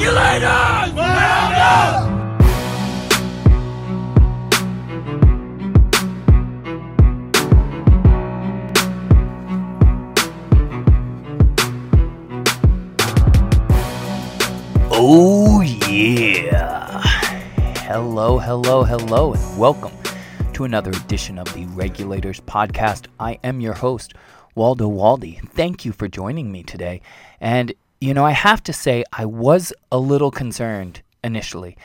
Regulators! Round up! Oh, yeah. Hello, hello, hello, and welcome to another edition of the Regulators Podcast. I am your host, Waldo Waldy. Thank you for joining me today. And, you know, I have to say, I was a little concerned initially.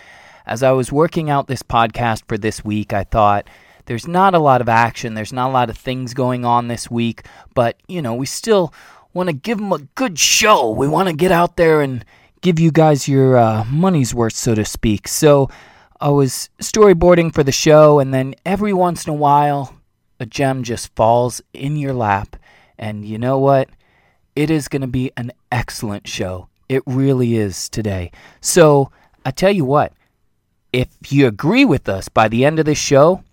As I was working out this podcast for this week, I thought, there's not a lot of action, there's not a lot of things going on this week, but, you know, we still want to give them a good show. We want to get out there and give you guys your uh, money's worth, so to speak. So I was storyboarding for the show, and then every once in a while, a gem just falls in your lap. And you know what? It is going to be an excellent show. It really is today. So I tell you what, if you agree with us by the end of this show,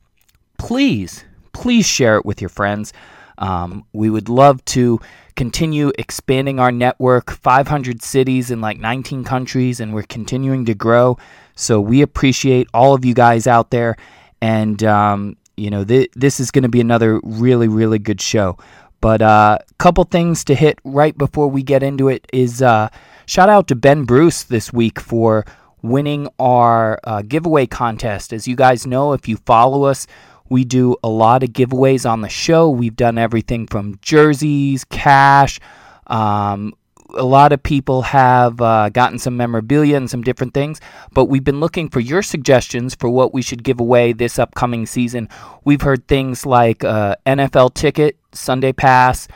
please, please share it with your friends. Um, we would love to continue expanding our network 500 cities in like 19 countries, and we're continuing to grow. So we appreciate all of you guys out there. And, um, you know, th- this is going to be another really, really good show. But a uh, couple things to hit right before we get into it is uh, shout out to Ben Bruce this week for winning our uh, giveaway contest. As you guys know, if you follow us, we do a lot of giveaways on the show. We've done everything from jerseys, cash. Um, a lot of people have uh, gotten some memorabilia and some different things, but we've been looking for your suggestions for what we should give away this upcoming season. We've heard things like uh, NFL ticket, Sunday pass,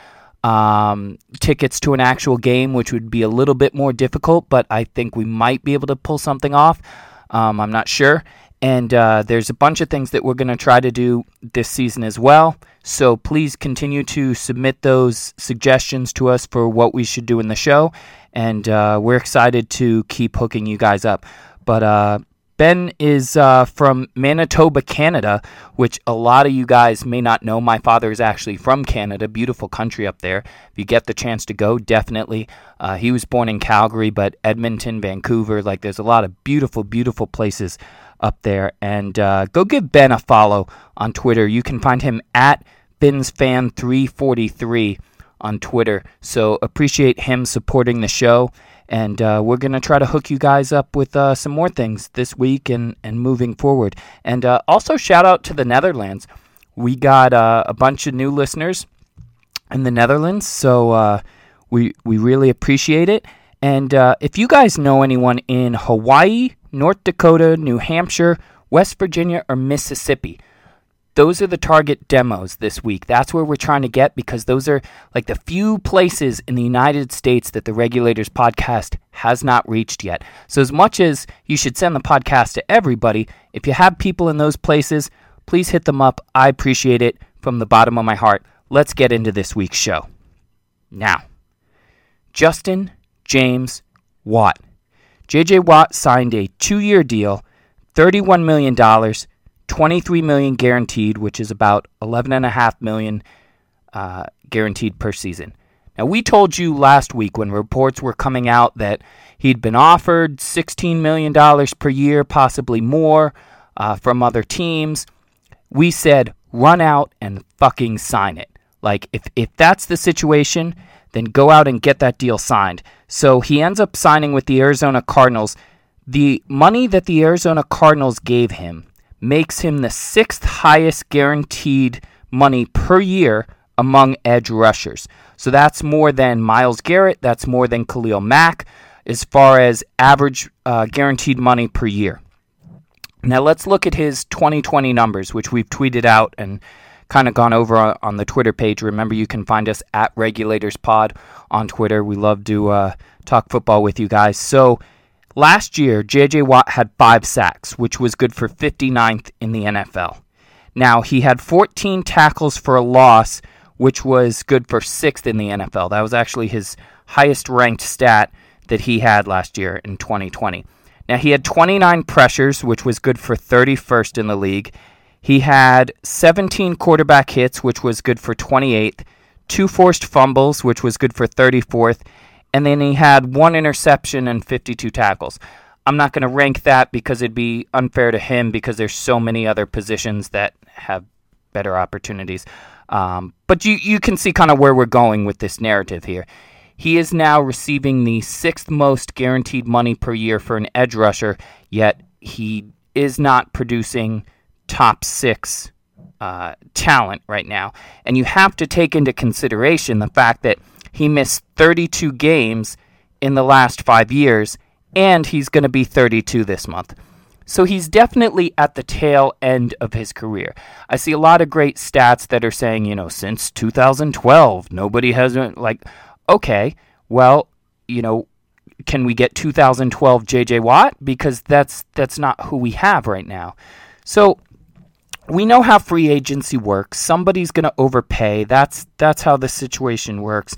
um, tickets to an actual game, which would be a little bit more difficult, but I think we might be able to pull something off. Um, I'm not sure. And uh, there's a bunch of things that we're going to try to do this season as well. So please continue to submit those suggestions to us for what we should do in the show. And uh, we're excited to keep hooking you guys up. But uh, Ben is uh, from Manitoba, Canada, which a lot of you guys may not know. My father is actually from Canada, beautiful country up there. If you get the chance to go, definitely. Uh, he was born in Calgary, but Edmonton, Vancouver, like there's a lot of beautiful, beautiful places up there. And uh, go give Ben a follow on Twitter. You can find him at BinsFan343 on Twitter. So appreciate him supporting the show. And uh, we're going to try to hook you guys up with uh, some more things this week and, and moving forward. And uh, also, shout out to the Netherlands. We got uh, a bunch of new listeners in the Netherlands. So uh, we, we really appreciate it. And uh, if you guys know anyone in Hawaii, North Dakota, New Hampshire, West Virginia, or Mississippi, those are the target demos this week. That's where we're trying to get because those are like the few places in the United States that the Regulators podcast has not reached yet. So, as much as you should send the podcast to everybody, if you have people in those places, please hit them up. I appreciate it from the bottom of my heart. Let's get into this week's show. Now, Justin James Watt. JJ Watt signed a two year deal, $31 million, 23 million guaranteed, which is about 11.5 million uh, guaranteed per season. Now, we told you last week when reports were coming out that he'd been offered $16 million per year, possibly more, uh, from other teams. We said, run out and fucking sign it. Like, if, if that's the situation, then go out and get that deal signed. So he ends up signing with the Arizona Cardinals. The money that the Arizona Cardinals gave him makes him the sixth highest guaranteed money per year among edge rushers. So that's more than Myles Garrett, that's more than Khalil Mack as far as average uh, guaranteed money per year. Now let's look at his 2020 numbers, which we've tweeted out and kind of gone over on, the Twitter page. Remember, you can find us at Regulators Pod on Twitter. We love to uh, talk football with you guys. So last year, J.J. Watt had five sacks, which was good for 59th in the NFL. Now, he had 14 tackles for a loss, which was good for sixth in the NFL. That was actually his highest ranked stat that he had last year in 2020. Now, he had 29 pressures, which was good for 31st in the league. He had 17 quarterback hits, which was good for 28th, two forced fumbles, which was good for 34th, and then he had one interception and 52 tackles. I'm not going to rank that because it'd be unfair to him because there's so many other positions that have better opportunities. Um, but you, you can see kind of where we're going with this narrative here. He is now receiving the sixth most guaranteed money per year for an edge rusher, yet he is not producing top six uh, talent right now. And you have to take into consideration the fact that he missed 32 games in the last five years, and he's going to be 32 this month. So he's definitely at the tail end of his career. I see a lot of great stats that are saying, you know, since 2012, nobody has, like, okay, well, you know, can we get 2012 JJ Watt? Because that's that's not who we have right now. So we know how free agency works. Somebody's going to overpay. That's that's how the situation works.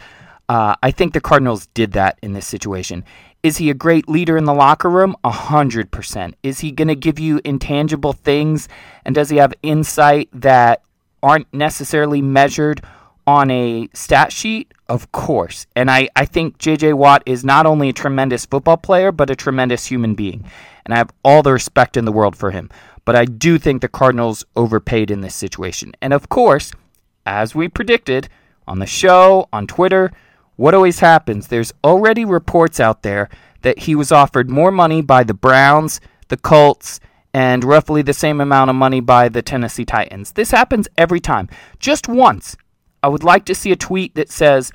Uh, I think the Cardinals did that in this situation. Is he a great leader in the locker room? A hundred percent. Is he going to give you intangible things, and does he have insight that aren't necessarily measured on a stat sheet? Of course. And I, I think JJ Watt is not only a tremendous football player, but a tremendous human being. And I have all the respect in the world for him. But I do think the Cardinals overpaid in this situation. And of course, as we predicted on the show, on Twitter, what always happens, there's already reports out there that he was offered more money by the Browns, the Colts, and roughly the same amount of money by the Tennessee Titans. This happens every time. Just once. I would like to see a tweet that says,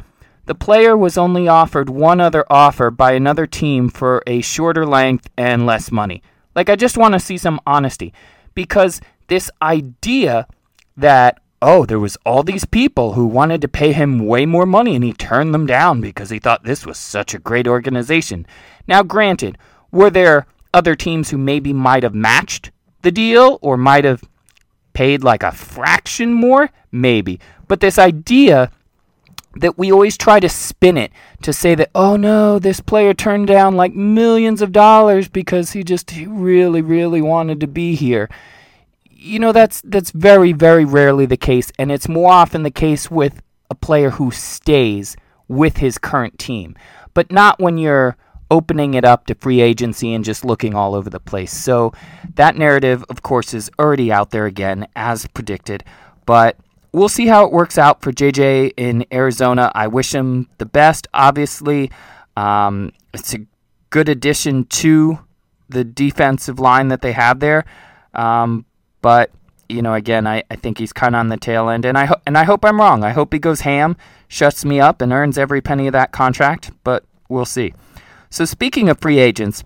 the player was only offered one other offer by another team for a shorter length and less money. Like, I just want to see some honesty because this idea that, oh, there was all these people who wanted to pay him way more money and he turned them down because he thought this was such a great organization. Now, granted, were there other teams who maybe might have matched the deal or might have paid like a fraction more? Maybe. But this idea that we always try to spin it to say that oh no this player turned down like millions of dollars because he just he really really wanted to be here. You know that's that's very very rarely the case and it's more often the case with a player who stays with his current team but not when you're opening it up to free agency and just looking all over the place. So that narrative of course is already out there again as predicted but we'll see how it works out for JJ in Arizona. I wish him the best. Obviously, um, it's a good addition to the defensive line that they have there. Um, but you know, again, I, I think he's kind of on the tail end, and I ho- and I hope I'm wrong. I hope he goes ham, shuts me up, and earns every penny of that contract. But we'll see. So speaking of free agents,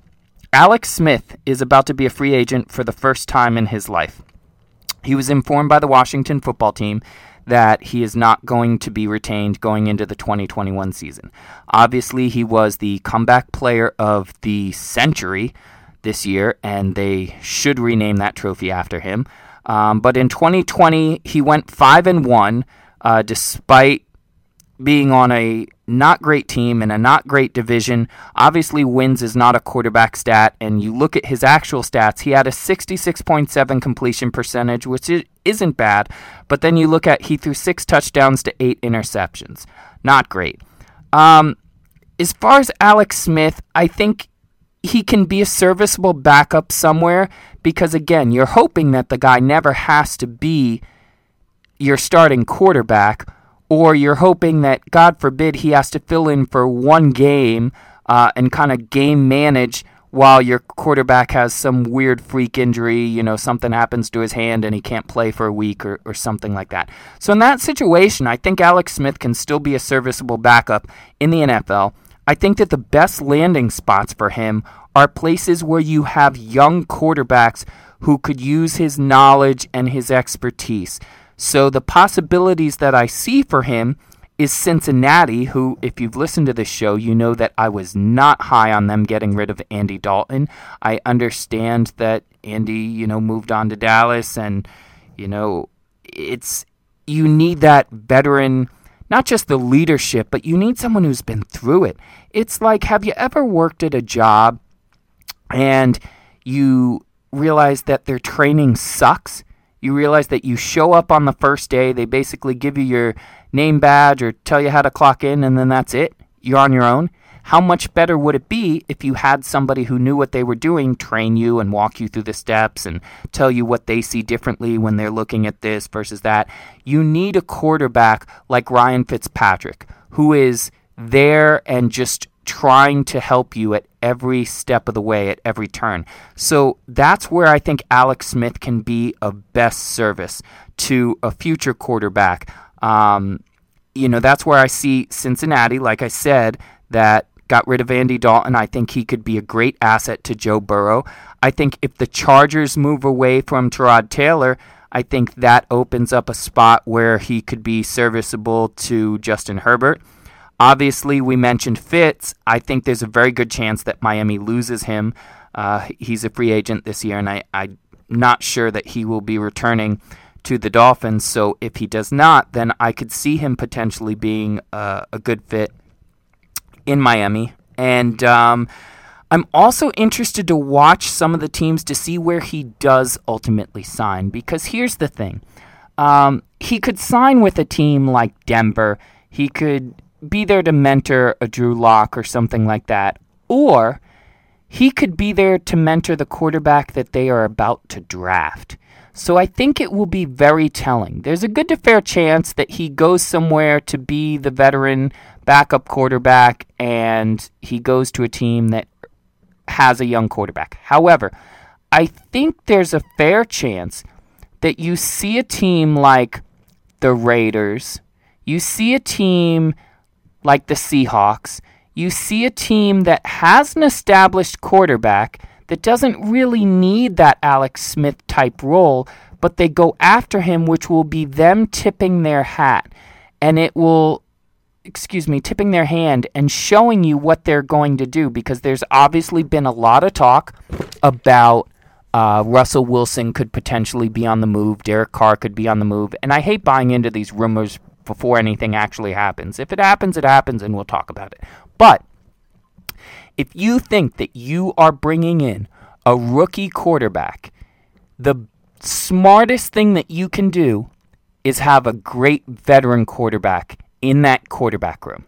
Alex Smith is about to be a free agent for the first time in his life. He was informed by the Washington football team that he is not going to be retained going into the 2021 season. Obviously, he was the comeback player of the century this year, and they should rename that trophy after him. Um, but in 2020, he went five and one, uh, despite being on a not great team in a not great division. Obviously, wins is not a quarterback stat, and you look at his actual stats, he had a 66.7 completion percentage, which isn't bad, but then you look at he threw six touchdowns to eight interceptions. Not great. Um, as far as Alex Smith, I think he can be a serviceable backup somewhere because, again, you're hoping that the guy never has to be your starting quarterback or you're hoping that, God forbid, he has to fill in for one game uh, and kind of game manage while your quarterback has some weird freak injury, you know, something happens to his hand and he can't play for a week or, or something like that. So, in that situation, I think Alex Smith can still be a serviceable backup in the NFL. I think that the best landing spots for him are places where you have young quarterbacks who could use his knowledge and his expertise. So the possibilities that I see for him is Cincinnati, who, if you've listened to this show, you know that I was not high on them getting rid of Andy Dalton. I understand that Andy, you know, moved on to Dallas, and, you know, it's, you need that veteran, not just the leadership, but you need someone who's been through it. It's like, have you ever worked at a job and you realize that their training sucks? You realize that you show up on the first day, they basically give you your name badge or tell you how to clock in, and then that's it. You're on your own. how much better would it be if you had somebody who knew what they were doing train you and walk you through the steps and tell you what they see differently when they're looking at this versus that? You need a quarterback like Ryan Fitzpatrick who is there and just trying to help you at every step of the way, at every turn. So that's where I think Alex Smith can be of best service to a future quarterback. Um, you know, that's where I see Cincinnati, like I said, that got rid of Andy Dalton. I think he could be a great asset to Joe Burrow. I think if the Chargers move away from Tyrod Taylor, I think that opens up a spot where he could be serviceable to Justin Herbert. Obviously, we mentioned Fitz. I think there's a very good chance that Miami loses him. Uh, he's a free agent this year, and I, I'm not sure that he will be returning to the Dolphins. So if he does not, then I could see him potentially being uh, a good fit in Miami. And um, I'm also interested to watch some of the teams to see where he does ultimately sign. Because here's the thing um, he could sign with a team like Denver. He could be there to mentor a Drew Lock or something like that. Or he could be there to mentor the quarterback that they are about to draft. So I think it will be very telling. There's a good to fair chance that he goes somewhere to be the veteran backup quarterback and he goes to a team that has a young quarterback. However, I think there's a fair chance that you see a team like the Raiders, you see a team like the Seahawks, you see a team that has an established quarterback that doesn't really need that Alex Smith type role, but they go after him, which will be them tipping their hat. And it will, excuse me, tipping their hand and showing you what they're going to do because there's obviously been a lot of talk about. Uh, Russell Wilson could potentially be on the move. Derek Carr could be on the move. And I hate buying into these rumors before anything actually happens. If it happens, it happens, and we'll talk about it. But if you think that you are bringing in a rookie quarterback, the smartest thing that you can do is have a great veteran quarterback in that quarterback room.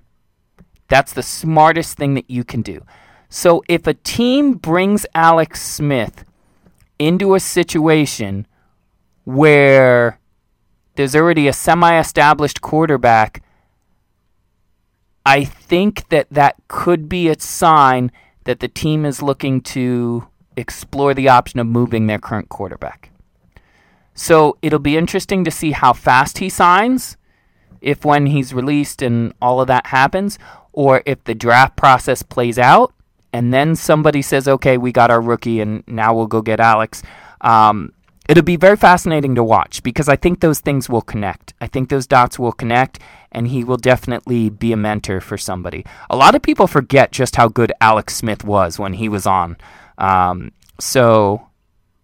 That's the smartest thing that you can do. So if a team brings Alex Smith into a situation where there's already a semi established quarterback, I think that that could be a sign that the team is looking to explore the option of moving their current quarterback. So it'll be interesting to see how fast he signs, if when he's released and all of that happens, or if the draft process plays out and then somebody says, okay, we got our rookie and now we'll go get Alex. Um, it'll be very fascinating to watch because I think those things will connect. I think those dots will connect, and he will definitely be a mentor for somebody. A lot of people forget just how good Alex Smith was when he was on. Um, so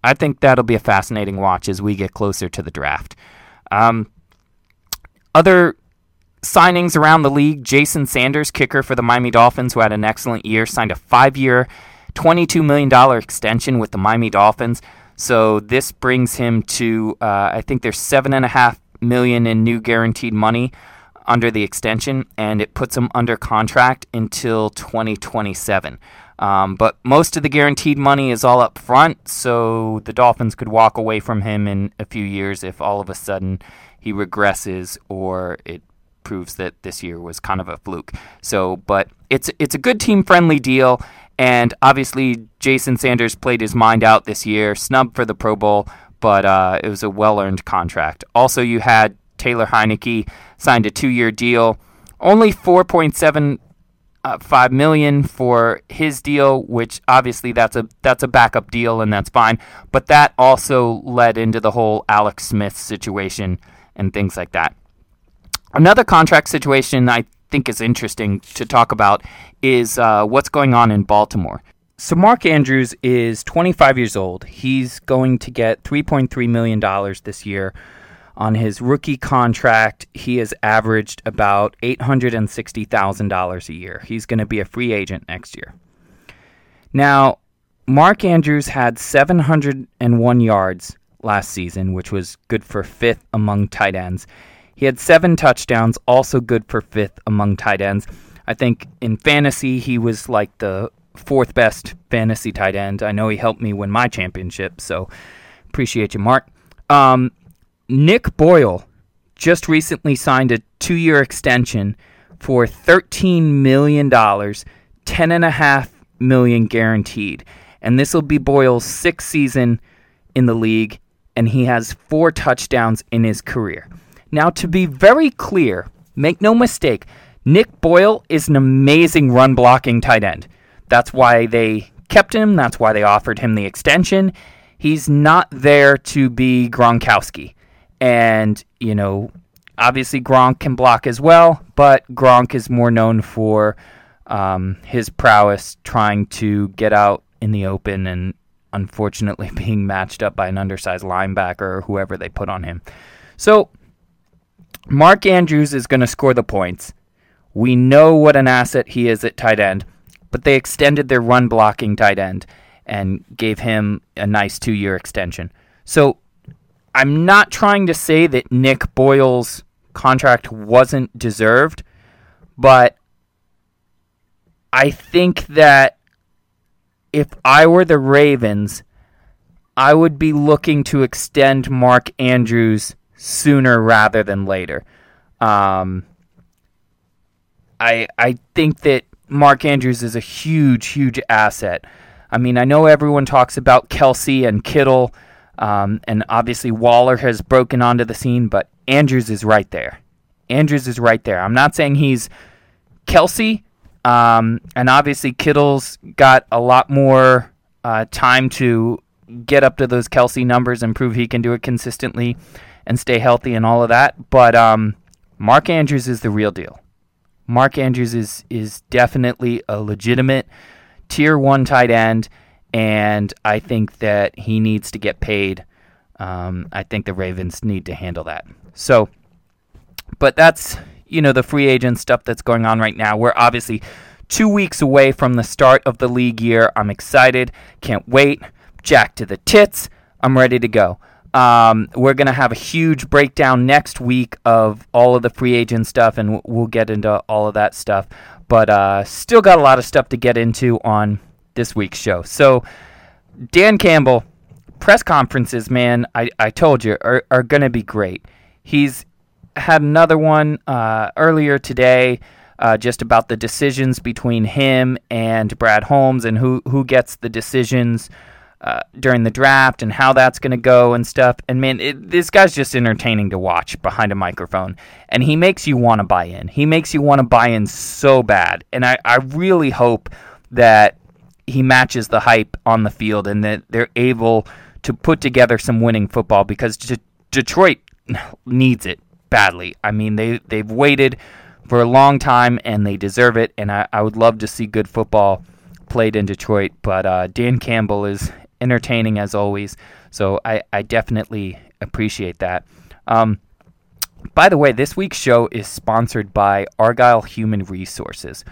I think that'll be a fascinating watch as we get closer to the draft. Um, other signings around the league Jason Sanders, kicker for the Miami Dolphins, who had an excellent year, signed a five year, $22 million extension with the Miami Dolphins. So this brings him to uh, I think there's seven and a half million in new guaranteed money under the extension, and it puts him under contract until 2027. Um, but most of the guaranteed money is all up front, so the Dolphins could walk away from him in a few years if all of a sudden he regresses or it proves that this year was kind of a fluke. So, but it's it's a good team friendly deal, and obviously, Jason Sanders played his mind out this year, snubbed for the Pro Bowl, but uh, it was a well earned contract. Also, you had Taylor Heinicke signed a two year deal, only 4.75 uh, million for his deal, which obviously that's a that's a backup deal and that's fine. But that also led into the whole Alex Smith situation and things like that. Another contract situation I think is interesting to talk about is uh, what's going on in Baltimore. So Mark Andrews is 25 years old. He's going to get 3.3 million dollars this year on his rookie contract. He has averaged about $860,000 a year. He's going to be a free agent next year. Now, Mark Andrews had 701 yards last season, which was good for fifth among tight ends. He had seven touchdowns, also good for fifth among tight ends. I think in fantasy he was like the fourth best fantasy tight end. I know he helped me win my championship, so appreciate you, Mark. Um, Nick Boyle just recently signed a two-year extension for $13 million, 10.5 million guaranteed, and this will be Boyle's sixth season in the league, and he has four touchdowns in his career. Now, to be very clear, make no mistake, Nick Boyle is an amazing run blocking tight end. That's why they kept him. That's why they offered him the extension. He's not there to be Gronkowski. And, you know, obviously Gronk can block as well, but Gronk is more known for um, his prowess trying to get out in the open and unfortunately being matched up by an undersized linebacker or whoever they put on him. So, Mark Andrews is going to score the points. We know what an asset he is at tight end but they extended their run blocking tight end and gave him a nice two year extension. So I'm not trying to say that Nick Boyle's contract wasn't deserved, but I think that if I were the Ravens, I would be looking to extend Mark Andrews sooner rather than later. Um, I I think that Mark Andrews is a huge, huge asset. I mean, I know everyone talks about Kelce and Kittle, um, and obviously Waller has broken onto the scene, but Andrews is right there. Andrews is right there. I'm not saying he's Kelce, um, and obviously Kittle's got a lot more uh, time to get up to those Kelce numbers and prove he can do it consistently and stay healthy and all of that. But um, Mark Andrews is the real deal. Mark Andrews is is definitely a legitimate tier one tight end, and I think that he needs to get paid. Um, I think the Ravens need to handle that. So, but that's you know the free agent stuff that's going on right now. We're obviously two weeks away from the start of the league year. I'm excited. Can't wait. Jack to the tits. I'm ready to go. Um, we're going to have a huge breakdown next week of all of the free agent stuff, and we'll get into all of that stuff. But uh, still got a lot of stuff to get into on this week's show. So, Dan Campbell, press conferences, man, I, I told you, are, are going to be great. He's had another one uh, earlier today. Uh, just about the decisions between him and Brad Holmes and who, who gets the decisions uh, during the draft and how that's going to go and stuff. And man, it, this guy's just entertaining to watch behind a microphone. And he makes you want to buy in. He makes you want to buy in so bad. And I, I really hope that he matches the hype on the field and that they're able to put together some winning football because D- Detroit needs it badly. I mean, they, they've waited for a long time and they deserve it. And I, I would love to see good football played in Detroit. But uh, Dan Campbell is entertaining as always. So I, I definitely appreciate that. Um, by the way, this week's show is sponsored by Argyle Human Resources.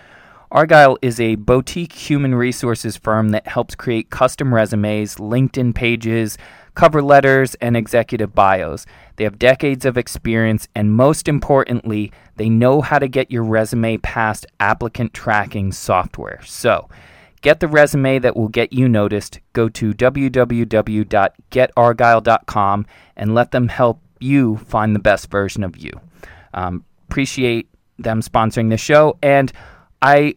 Argyle is a boutique human resources firm that helps create custom resumes, LinkedIn pages, cover letters, and executive bios. They have decades of experience, and most importantly, they know how to get your resume past applicant tracking software. So, Get the resume that will get you noticed. Go to www.getargyle.com and let them help you find the best version of you. Um, appreciate them sponsoring the show. And I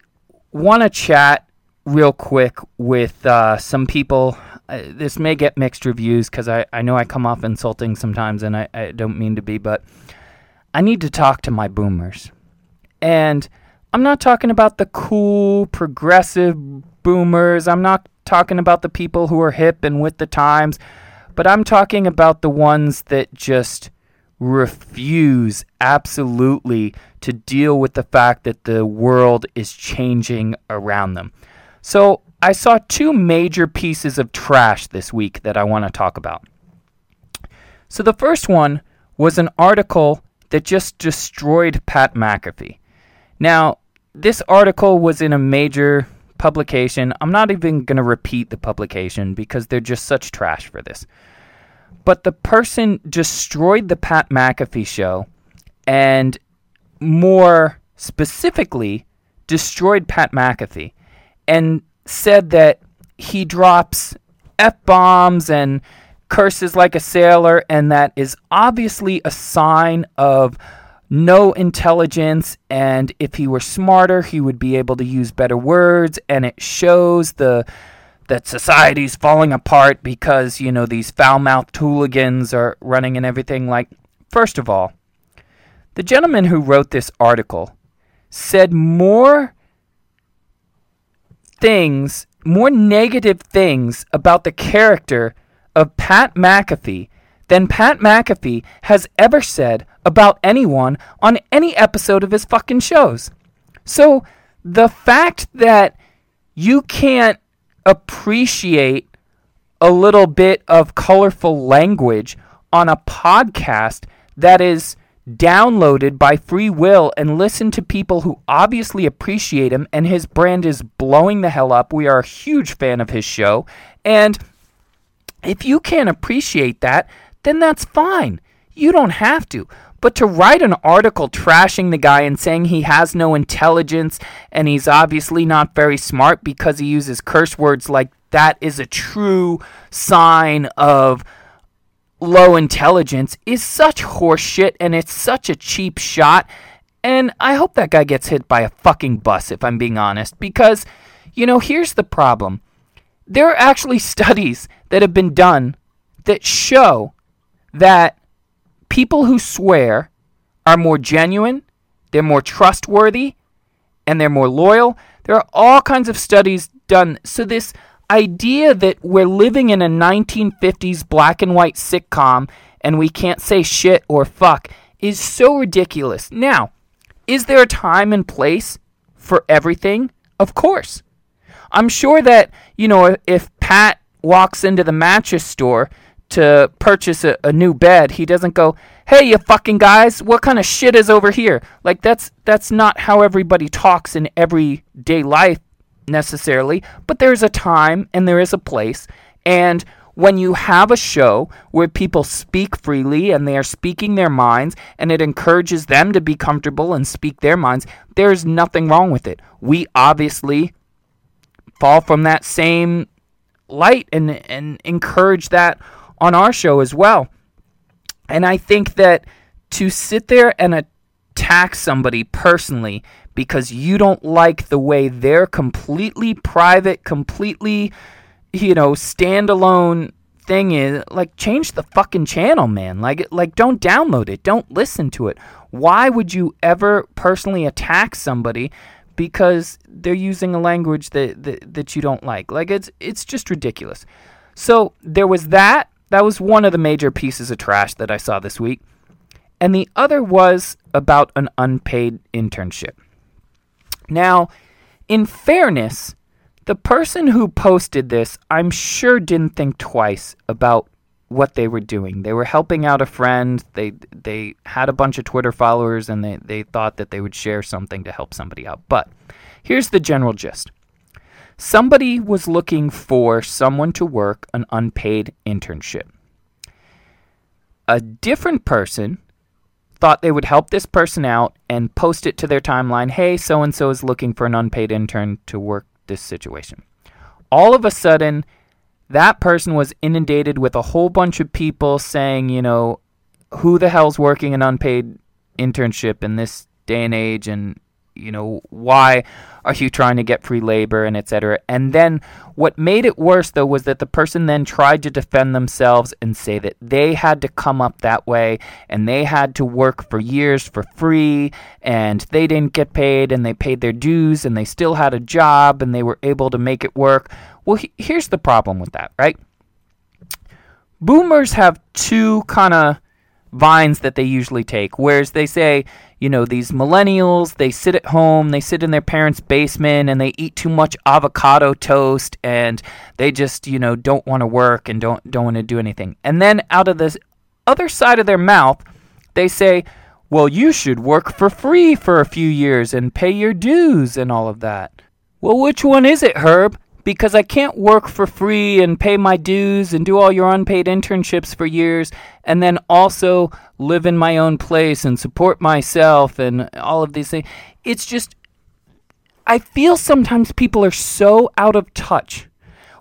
want to chat real quick with uh, some people. Uh, this may get mixed reviews because I, I know I come off insulting sometimes and I, I don't mean to be, but I need to talk to my boomers. And I'm not talking about the cool, progressive boomers. I'm not talking about the people who are hip and with the times, but I'm talking about the ones that just refuse absolutely to deal with the fact that the world is changing around them. So, I saw two major pieces of trash this week that I want to talk about. So, the first one was an article that just destroyed Pat McAfee. Now, this article was in a major publication. I'm not even going to repeat the publication because they're just such trash for this. But the person destroyed the Pat McAfee show and more specifically destroyed Pat McAfee and said that he drops F bombs and curses like a sailor, and that is obviously a sign of no intelligence. And if he were smarter, he would be able to use better words, and it shows the that society's falling apart because you know these foul-mouthed hooligans are running and everything like first of all the gentleman who wrote this article said more things more negative things about the character of Pat McAfee than Pat McAfee has ever said about anyone on any episode of his fucking shows. So the fact that you can't appreciate a little bit of colorful language on a podcast that is downloaded by free will and listen to people who obviously appreciate him and his brand is blowing the hell up. We are a huge fan of his show. And if you can't appreciate that, then that's fine. You don't have to. But to write an article trashing the guy and saying he has no intelligence and he's obviously not very smart because he uses curse words like that is a true sign of low intelligence is such horseshit and it's such a cheap shot. And I hope that guy gets hit by a fucking bus, if I'm being honest. Because, you know, here's the problem there are actually studies that have been done that show that people who swear are more genuine, they're more trustworthy, and they're more loyal. There are all kinds of studies done. So, this idea that we're living in a 1950s black and white sitcom and we can't say shit or fuck is so ridiculous. Now, is there a time and place for everything? Of course. I'm sure that, you know, if Pat walks into the mattress store to purchase a, a, new bed, he doesn't go, "Hey, you fucking guys, what kind of shit is over here?" Like that's that's not how everybody talks in everyday life necessarily, but there's a time and there is a place. And when you have a show where people speak freely and they are speaking their minds and it encourages them to be comfortable and speak their minds, there's nothing wrong with it. We obviously fall from that same light and and encourage that on our show as well. And I think that to sit there and attack somebody personally because you don't like the way their completely private, completely, you know, standalone thing is like change the fucking channel man. Like like don't download it. Don't listen to it. Why would you ever personally attack somebody because they're using a language that, that that you don't like? Like it's it's just ridiculous. So there was that that was one of the major pieces of trash that I saw this week and the other was about an unpaid internship now, in fairness, the person who posted this, I'm sure didn't think twice about what they were doing. They were helping out a friend. They they had a bunch of Twitter followers and they, they thought that they would share something to help somebody out. But here's the general gist. Somebody was looking for someone to work an unpaid internship. A different person thought they would help this person out and post it to their timeline hey, so and so is looking for an unpaid intern to work this situation. All of a sudden, that person was inundated with a whole bunch of people saying, you know, who the hell's working an unpaid internship in this day and age and you know why are you trying to get free labor and etc and then what made it worse though was that the person then tried to defend themselves and say that they had to come up that way and they had to work for years for free and they didn't get paid and they paid their dues and they still had a job and they were able to make it work. Well he- here's the problem with that right? Boomers have two kind of vines that they usually take whereas they say you know, these millennials, they sit at home, they sit in their parents' basement and they eat too much avocado toast and they just, you know, don't want to work and don't don't want to do anything. And then out of the other side of their mouth, they say, "Well, you should work for free for a few years and pay your dues and all of that." Well, which one is it, Herb? Because I can't work for free and pay my dues and do all your unpaid internships for years and then also live in my own place and support myself and all of these things. It's just I feel sometimes people are so out of touch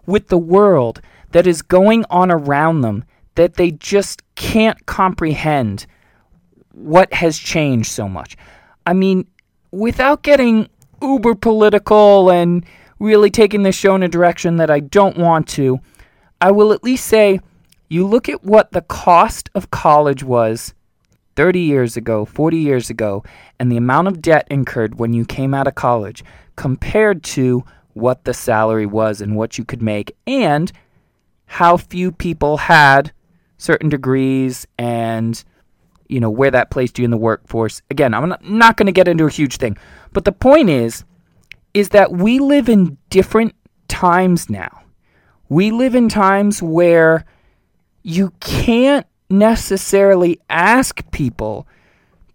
with the world that is going on around them that they just can't comprehend what has changed so much. I mean, without getting uber political and really taking this show in a direction that I don't want to, I will at least say you look at what the cost of college was 30 years ago, 40 years ago, and the amount of debt incurred when you came out of college compared to what the salary was and what you could make, and how few people had certain degrees and you know where that placed you in the workforce. Again, I'm not, not going to get into a huge thing, but the point is is that we live in different times now. We live in times where you can't necessarily ask people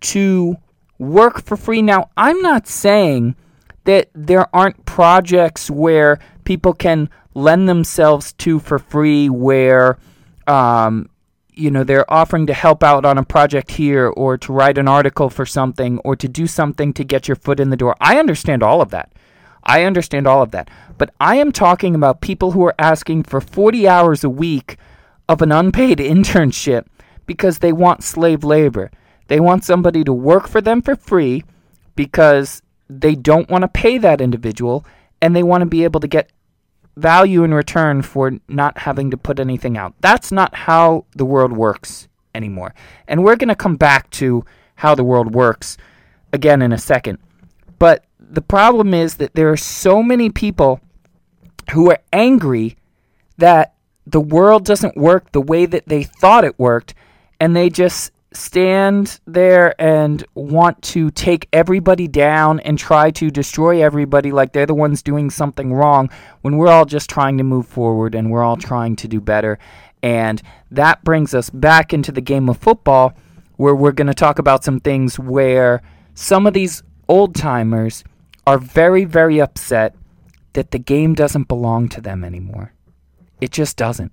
to work for free. Now, I'm not saying that there aren't projects where people can lend themselves to for free, where um, you know they're offering to help out on a project here, or to write an article for something, or to do something to get your foot in the door. I understand all of that. I understand all of that. But I am talking about people who are asking for 40 hours a week of an unpaid internship because they want slave labor. They want somebody to work for them for free because they don't want to pay that individual and they want to be able to get value in return for not having to put anything out. That's not how the world works anymore. And we're going to come back to how the world works again in a second. But the problem is that there are so many people who are angry that the world doesn't work the way that they thought it worked and they just stand there and want to take everybody down and try to destroy everybody like they're the ones doing something wrong when we're all just trying to move forward and we're all trying to do better. And that brings us back into the game of football where we're going to talk about some things where some of these old timers are very, very upset that the game doesn't belong to them anymore. It just doesn't.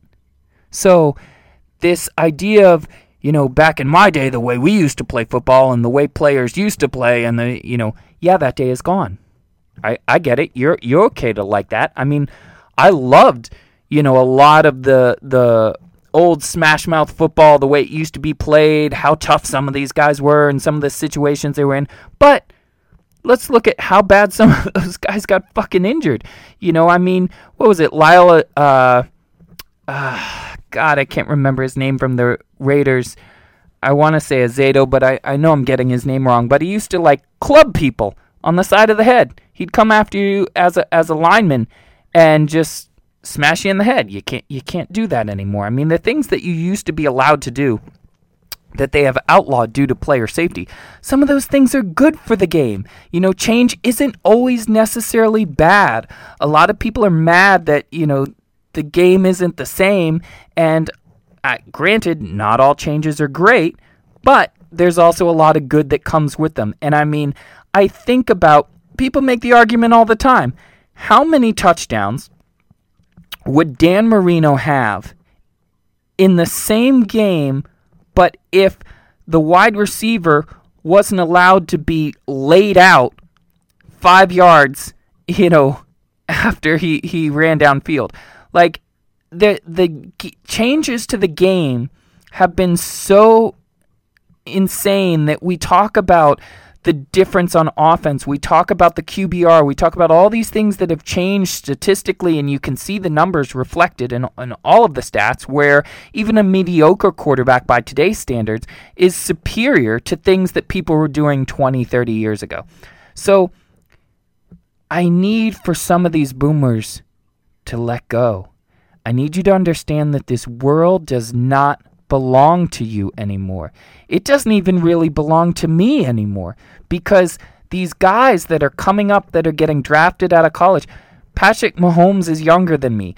So, this idea of you know, back in my day, the way we used to play football and the way players used to play, and the, you know, yeah, that day is gone. I, I get it. You're you're okay to like that. I mean, I loved, you know, a lot of the the old smash mouth football, the way it used to be played, how tough some of these guys were, and some of the situations they were in. But let's look at how bad some of those guys got fucking injured. You know, I mean, what was it, Lyle? Uh, uh, God, I can't remember his name from the Raiders. I want to say Alzado, but I, I know I'm getting his name wrong. But he used to like club people on the side of the head. He'd come after you as a as a lineman and just smash you in the head. You can't you can't do that anymore. I mean, the things that you used to be allowed to do that they have outlawed due to player safety. Some of those things are good for the game. You know, change isn't always necessarily bad. A lot of people are mad that, you know, the game isn't the same. And uh, granted, not all changes are great, but there's also a lot of good that comes with them. And I mean, I think about people make the argument all the time. How many touchdowns would Dan Marino have in the same game, but if the wide receiver wasn't allowed to be laid out five yards, you know, after he, he ran downfield? Like the the changes to the game have been so insane that we talk about the difference on offense. We talk about the QBR. We talk about all these things that have changed statistically, and you can see the numbers reflected in, in all of the stats where even a mediocre quarterback by today's standards is superior to things that people were doing 20, 30 years ago. So I need for some of these boomers to let go. I need you to understand that this world does not belong to you anymore. It doesn't even really belong to me anymore because these guys that are coming up that are getting drafted out of college, Patrick Mahomes is younger than me.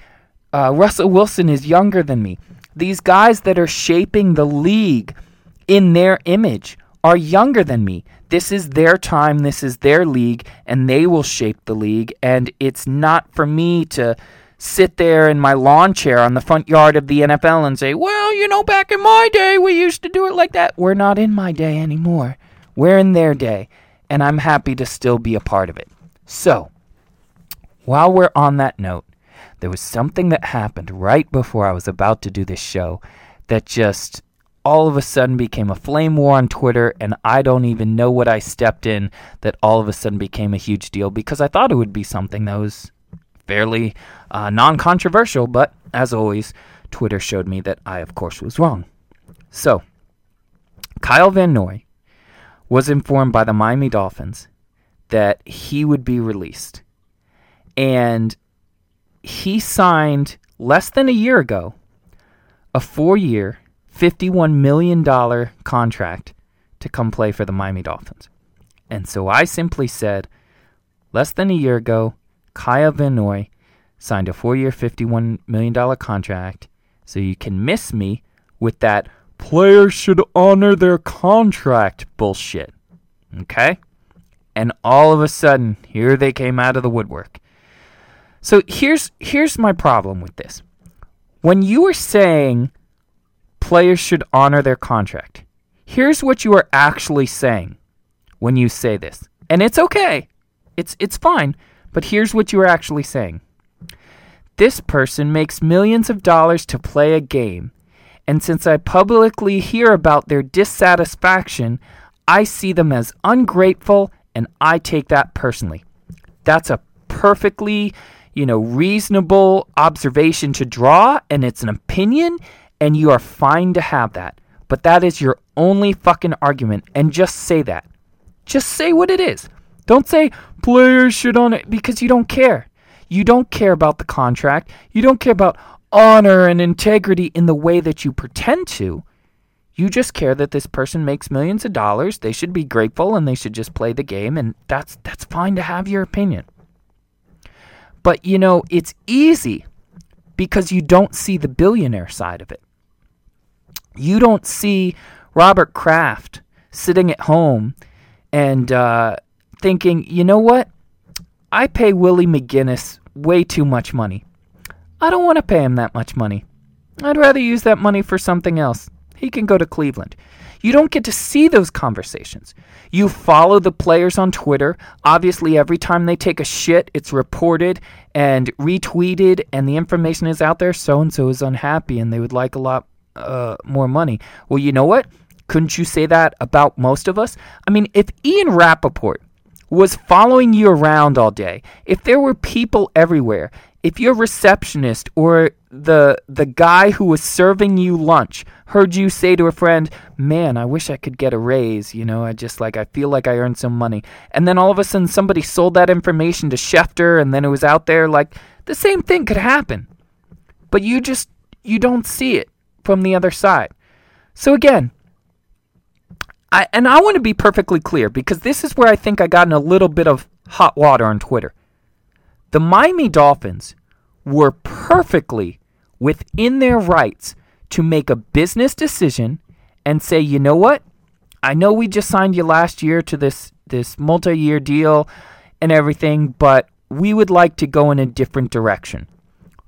Uh, Russell Wilson is younger than me. These guys that are shaping the league in their image are younger than me. This is their time, this is their league, and they will shape the league. And it's not for me to sit there in my lawn chair on the front yard of the NFL and say, well, you know, back in my day, we used to do it like that. We're not in my day anymore. We're in their day, and I'm happy to still be a part of it. So, while we're on that note, there was something that happened right before I was about to do this show that just all of a sudden became a flame war on Twitter, and I don't even know what I stepped in that all of a sudden became a huge deal because I thought it would be something that was fairly uh, non controversial, but as always, Twitter showed me that I, of course, was wrong. So, Kyle Van Noy was informed by the Miami Dolphins that he would be released. And he signed less than a year ago a four year, $51 million contract to come play for the Miami Dolphins. And so I simply said, less than a year ago, Kyle Van Noy signed a four year, $51 million contract. So you can miss me with that players should honor their contract bullshit. Okay? And all of a sudden, here they came out of the woodwork. So here's here's my problem with this. When you are saying players should honor their contract, here's what you are actually saying when you say this. And it's okay. It's it's fine, but here's what you are actually saying. This person makes millions of dollars to play a game and since I publicly hear about their dissatisfaction, I see them as ungrateful and I take that personally. That's a perfectly, you know, reasonable observation to draw and it's an opinion and you are fine to have that. But that is your only fucking argument and just say that. Just say what it is. Don't say players should own it because you don't care. You don't care about the contract. You don't care about, honor and integrity in the way that you pretend to. You just care that this person makes millions of dollars. They should be grateful and they should just play the game and that's that's fine to have your opinion. But you know, it's easy because you don't see the billionaire side of it. You don't see Robert Kraft sitting at home and uh, thinking, you know what? I pay Willie McGinest way too much money. I don't want to pay him that much money. I'd rather use that money for something else. He can go to Cleveland. You don't get to see those conversations. You follow the players on Twitter. Obviously, every time they take a shit, it's reported and retweeted, and the information is out there. So and so is unhappy and they would like a lot uh, more money. Well, you know what? Couldn't you say that about most of us? I mean, if Ian Rapoport was following you around all day, if there were people everywhere, if your receptionist or the the guy who was serving you lunch heard you say to a friend, "Man, I wish I could get a raise," you know, I just like I feel like I earned some money. And then all of a sudden somebody sold that information to Schefter and then it was out there like the same thing could happen. But you just you don't see it from the other side. So again, I and I want to be perfectly clear because this is where I think I got in a little bit of hot water on Twitter. The Miami Dolphins were perfectly within their rights to make a business decision and say, you know what? I know we just signed you last year to this this multi-year deal and everything, but we would like to go in a different direction.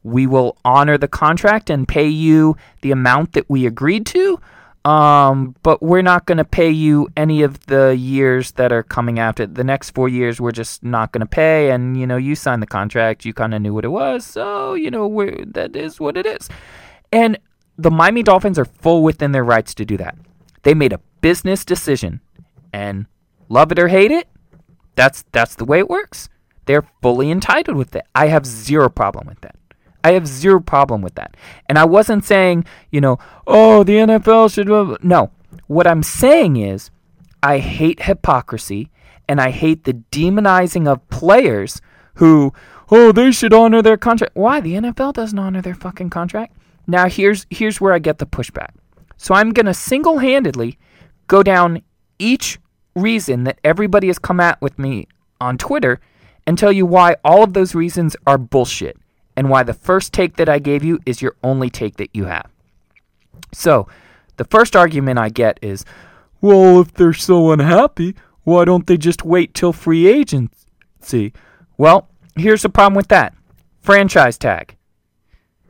We will honor the contract and pay you the amount that we agreed to, um, but we're not going to pay you any of the years that are coming after. The next four years, we're just not going to pay. And, you know, you signed the contract. You kind of knew what it was. So, you know, that is what it is. And the Miami Dolphins are full within their rights to do that. They made a business decision. And love it or hate it, that's, that's the way it works. They're fully entitled with it. I have zero problem with that. I have zero problem with that. And I wasn't saying, you know, oh, the NFL should. No. What I'm saying is, I hate hypocrisy and I hate the demonizing of players who, oh, they should honor their contract. Why? The NFL doesn't honor their fucking contract. Now, here's, here's where I get the pushback. So I'm going to single handedly go down each reason that everybody has come at with me on Twitter and tell you why all of those reasons are bullshit and why the first take that I gave you is your only take that you have. So, the first argument I get is, well, if they're so unhappy, why don't they just wait till free agency? Well, here's the problem with that franchise tag.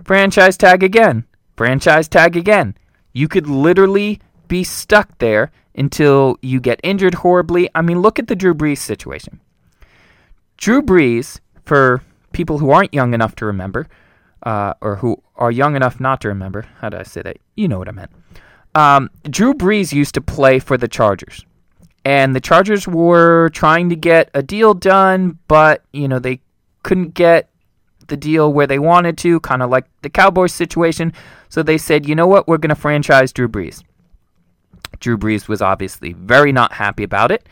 Franchise tag again. Franchise tag again. You could literally be stuck there until you get injured horribly. I mean, look at the Drew Brees situation. Drew Brees, for people who aren't young enough to remember, uh, or who are young enough not to remember, how did I say that? You know what I meant. Um, Drew Brees used to play for the Chargers. And the Chargers were trying to get a deal done, but, you know, they couldn't get the deal where they wanted to, kind of like the Cowboys situation. So they said, you know what, we're going to franchise Drew Brees. Drew Brees was obviously very not happy about it.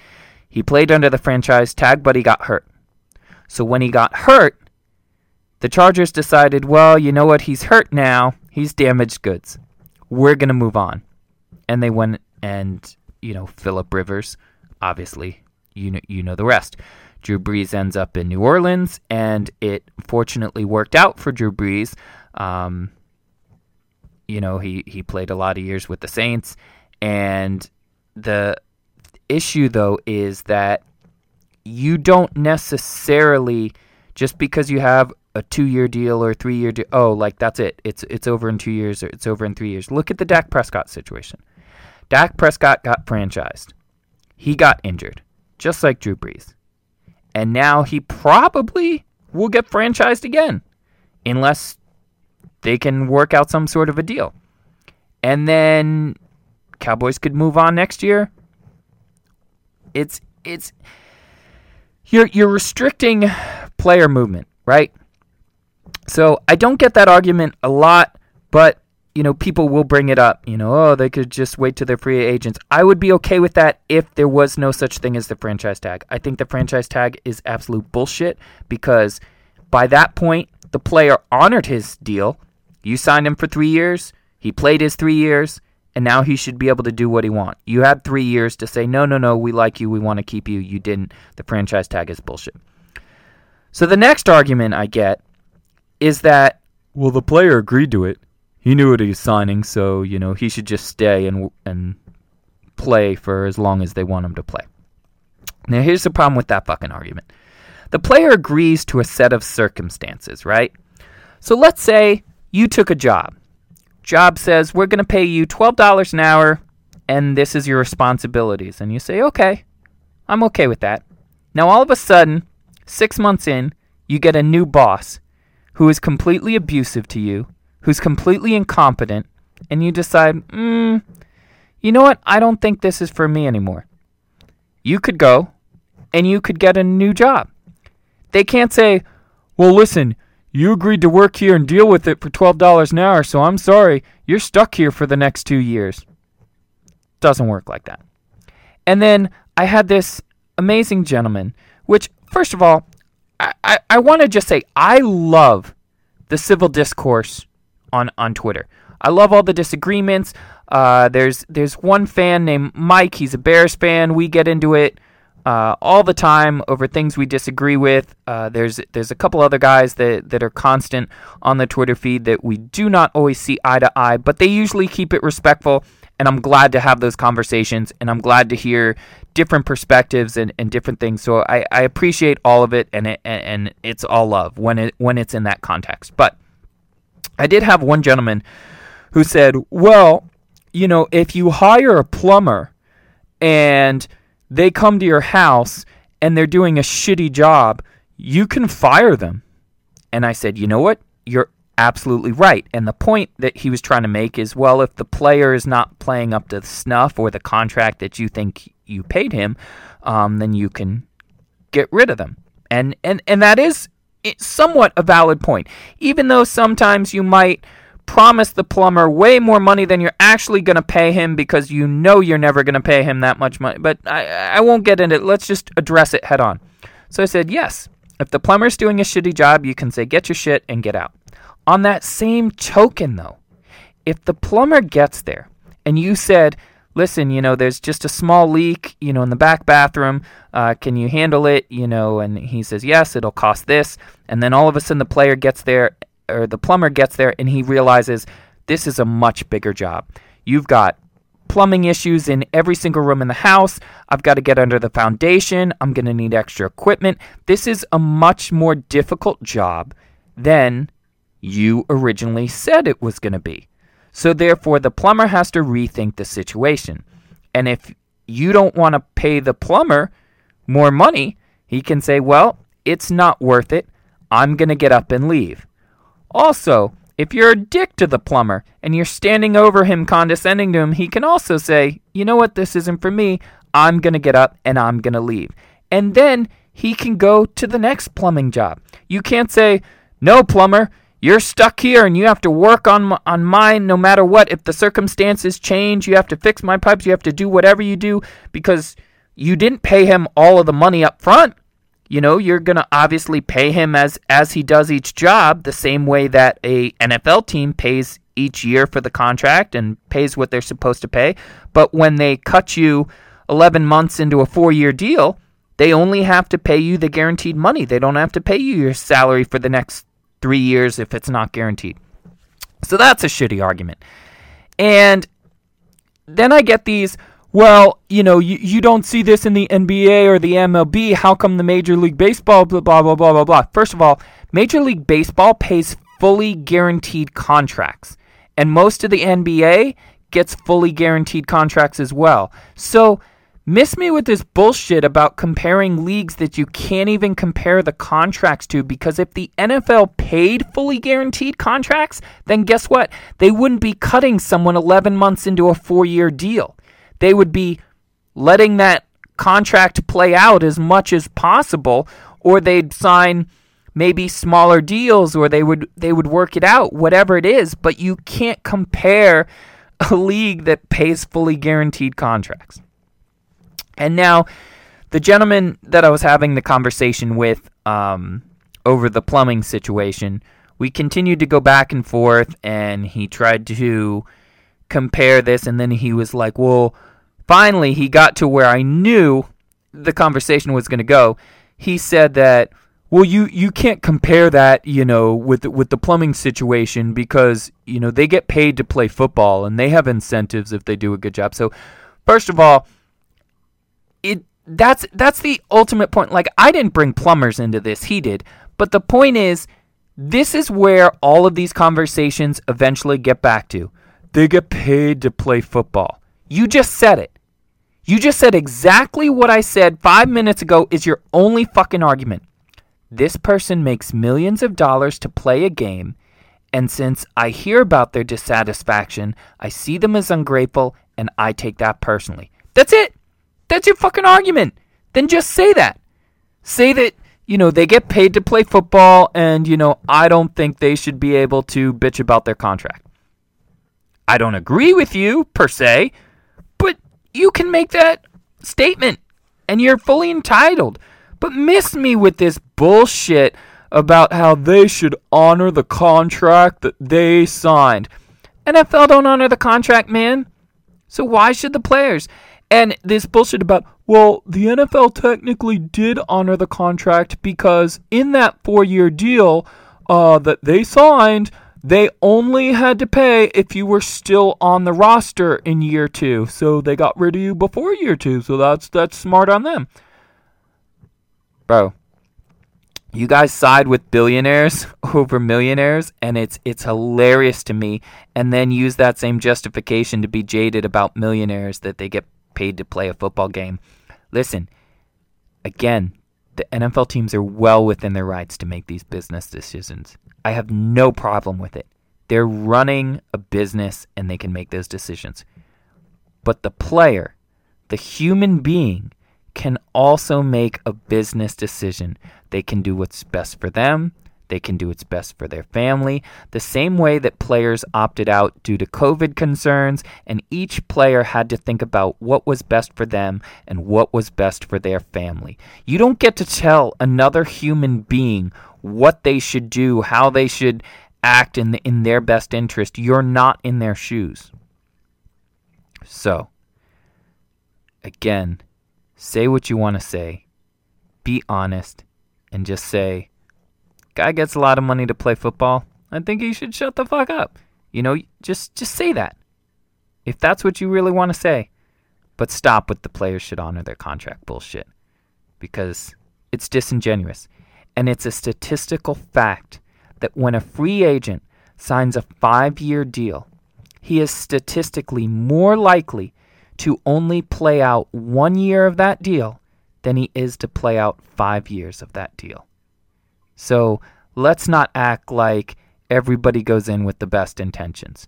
He played under the franchise tag, but he got hurt. So when he got hurt, the Chargers decided, well, you know what, he's hurt now. He's damaged goods. We're going to move on. And they went and, you know, Philip Rivers, obviously, you know, you know the rest. Drew Brees ends up in New Orleans, and it fortunately worked out for Drew Brees. Um, you know, he, he played a lot of years with the Saints, and the issue, though, is that you don't necessarily, just because you have a two year deal or three year deal, oh, like that's it. It's, it's over in two years or it's over in three years. Look at the Dak Prescott situation. Dak Prescott got franchised, he got injured, just like Drew Brees and now he probably will get franchised again unless they can work out some sort of a deal. And then Cowboys could move on next year. It's it's you're you're restricting player movement, right? So I don't get that argument a lot, but you know, people will bring it up, you know, oh, they could just wait to their free agents. I would be okay with that if there was no such thing as the franchise tag. I think the franchise tag is absolute bullshit because by that point, the player honored his deal. You signed him for three years, he played his three years, and now he should be able to do what he wants. You had three years to say, no, no, no, we like you, we want to keep you. You didn't. The franchise tag is bullshit. So the next argument I get is that, well, the player agreed to it he knew what he was signing, so you know he should just stay and and play for as long as they want him to play. Now here's the problem with that fucking argument. The player agrees to a set of circumstances, right? So let's say you took a job. Job says we're going to pay you $12 an hour and this is your responsibilities and you say, "Okay. I'm okay with that." Now all of a sudden, 6 months in, you get a new boss who is completely abusive to you who's completely incompetent, and you decide, hmm, you know what? I don't think this is for me anymore. You could go and you could get a new job. They can't say, well, listen, you agreed to work here and deal with it for $12 an hour, so I'm sorry, you're stuck here for the next two years. Doesn't work like that. And then I had this amazing gentleman, which, first of all, I, I, want to just say I love the civil discourse on on Twitter. I love all the disagreements. Uh, there's there's one fan named Mike. He's a Bears fan. We get into it uh, all the time over things we disagree with. Uh, there's there's a couple other guys that that are constant on the Twitter feed that we do not always see eye to eye, but they usually keep it respectful. And I'm glad to have those conversations, and I'm glad to hear different perspectives and, and different things. So I, I appreciate all of it, and it, and it's all love when it when it's in that context. But I did have one gentleman who said, well, you know, if you hire a plumber and they come to your house and they're doing a shitty job, you can fire them. And I said, you know what? You're absolutely right. And the point that he was trying to make is well, if the player is not playing up to snuff or the contract that you think you paid him, um, then you can get rid of them. And, and, and that is somewhat a valid point. Even though sometimes you might promise the plumber way more money than you're actually going to pay him because you know you're never going to pay him that much money. But I, I won't get into it. Let's just address it head on. So I said, yes, if the plumber's doing a shitty job, you can say, get your shit and get out. On that same token, though, if the plumber gets there and you said, listen, you know, there's just a small leak, you know, in the back bathroom. Uh, can you handle it? You know, and he says, yes, it'll cost this. And then all of a sudden the player gets there, or the plumber gets there, and he realizes this is a much bigger job. You've got plumbing issues in every single room in the house. I've got to get under the foundation. I'm going to need extra equipment. This is a much more difficult job than you originally said it was going to be. So therefore, the plumber has to rethink the situation. And if you don't want to pay the plumber more money, he can say, well, it's not worth it. I'm going to get up and leave. Also, if you're a dick to the plumber and you're standing over him condescending to him, he can also say, you know what, this isn't for me. I'm going to get up and I'm going to leave. And then he can go to the next plumbing job. You can't say, no, plumber, you're stuck here and you have to work on on mine no matter what. If the circumstances change, you have to fix my pipes. You have to do whatever you do because you didn't pay him all of the money up front. You know, you're going to obviously pay him as as he does each job the same way that a NFL team pays each year for the contract and pays what they're supposed to pay. But when they cut you 11 months into a 4-year deal, they only have to pay you the guaranteed money. They don't have to pay you your salary for the next 3 years if it's not guaranteed. So that's a shitty argument. And then I get these well, you know, you, you don't see this in the NBA or the MLB. How come the Major League Baseball, blah, blah, blah, blah, blah, blah? First of all, Major League Baseball pays fully guaranteed contracts, and most of the NBA gets fully guaranteed contracts as well. So, miss me with this bullshit about comparing leagues that you can't even compare the contracts to because if the NFL paid fully guaranteed contracts, then guess what? They wouldn't be cutting someone 11 months into a four year deal. They would be letting that contract play out as much as possible or they'd sign maybe smaller deals or they would they would work it out whatever it is. But you can't compare a league that pays fully guaranteed contracts and now the gentleman that I was having the conversation with um, over the plumbing situation we continued to go back and forth and he tried to compare this and then he was like well finally he got to where I knew the conversation was going to go. He said that well you you can't compare that, you know, with with the plumbing situation because, you know, they get paid to play football and they have incentives if they do a good job. So, first of all, that's that's the ultimate point. Like I didn't bring plumbers into this, he did. But the point is this is where all of these conversations eventually get back to. They get paid to play football. You just said it. You just said exactly what I said five minutes ago is your only fucking argument. This person makes millions of dollars to play a game, and since I hear about their dissatisfaction, I see them as ungrateful and I take that personally. That's it. That's your fucking argument. Then just say that. Say that, you know, they get paid to play football and, you know, I don't think they should be able to bitch about their contract. I don't agree with you, per se, but you can make that statement and you're fully entitled. But miss me with this bullshit about how they should honor the contract that they signed. NFL don't honor the contract, man. So why should the players? And this bullshit about, well, the NFL technically did honor the contract because in that four year deal uh, that they signed, they only had to pay if you were still on the roster in year two. So they got rid of you before year two. So that's that's smart on them. Bro, you guys side with billionaires over millionaires and it's it's hilarious to me and then use that same justification to be jaded about millionaires that they get paid to play a football game. Listen, again, the NFL teams are well within their rights to make these business decisions. I have no problem with it. They're running a business and they can make those decisions. But the player, the human being, can also make a business decision. They can do what's best for them. They can do what's best for their family, the same way that players opted out due to COVID concerns, and each player had to think about what was best for them and what was best for their family. You don't get to tell another human being what they should do, how they should act in, the, in their best interest. You're not in their shoes. So, again, say what you want to say, be honest, and just say, Guy gets a lot of money to play football. I think he should shut the fuck up. You know, just just say that. If that's what you really want to say. But stop with the players should honor their contract bullshit. Because it's disingenuous. And it's a statistical fact that when a free agent signs a five year deal, he is statistically more likely to only play out one year of that deal than he is to play out five years of that deal. So let's not act like everybody goes in with the best intentions.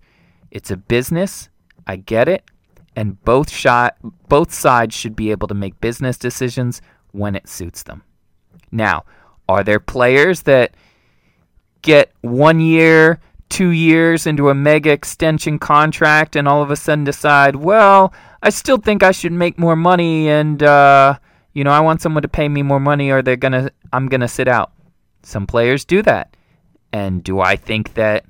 It's a business. I get it. And both both sides should be able to make business decisions when it suits them. Now, are there players that get 1 year, 2 years into a mega extension contract and all of a sudden decide, "Well, I still think I should make more money and uh, you know, I want someone to pay me more money or they're going to I'm going to sit out." Some players do that. And do I think that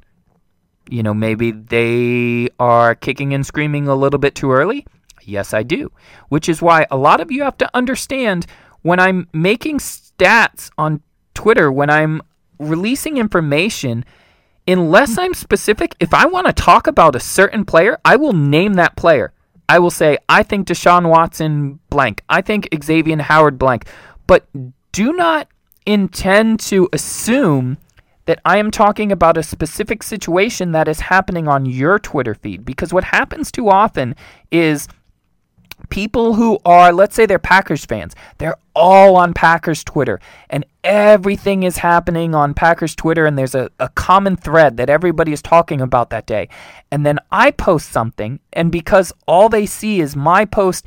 you know, maybe they are kicking and screaming a little bit too early? Yes, I do. Which is why a lot of you have to understand when I'm making stats on Twitter, when I'm releasing information, unless I'm specific, if I want to talk about a certain player, I will name that player. I will say, I think Deshaun Watson blank. I think Xavier Howard blank. But do not intend to assume that I am talking about a specific situation that is happening on your Twitter feed. Because what happens too often is people who are, let's say they're Packers fans, they're all on Packers Twitter, and everything is happening on Packers Twitter, and there's a, a common thread that everybody is talking about that day. And then I post something, and because all they see is my post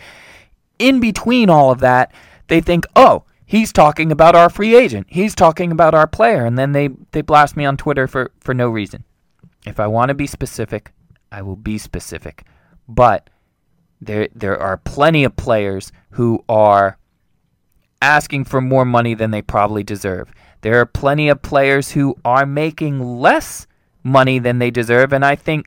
in between all of that, they think, oh, he's talking about our free agent. He's talking about our player. And then they, they blast me on Twitter for, for no reason. If I want to be specific, I will be specific. But there there are plenty of players who are asking for more money than they probably deserve. There are plenty of players who are making less money than they deserve and I think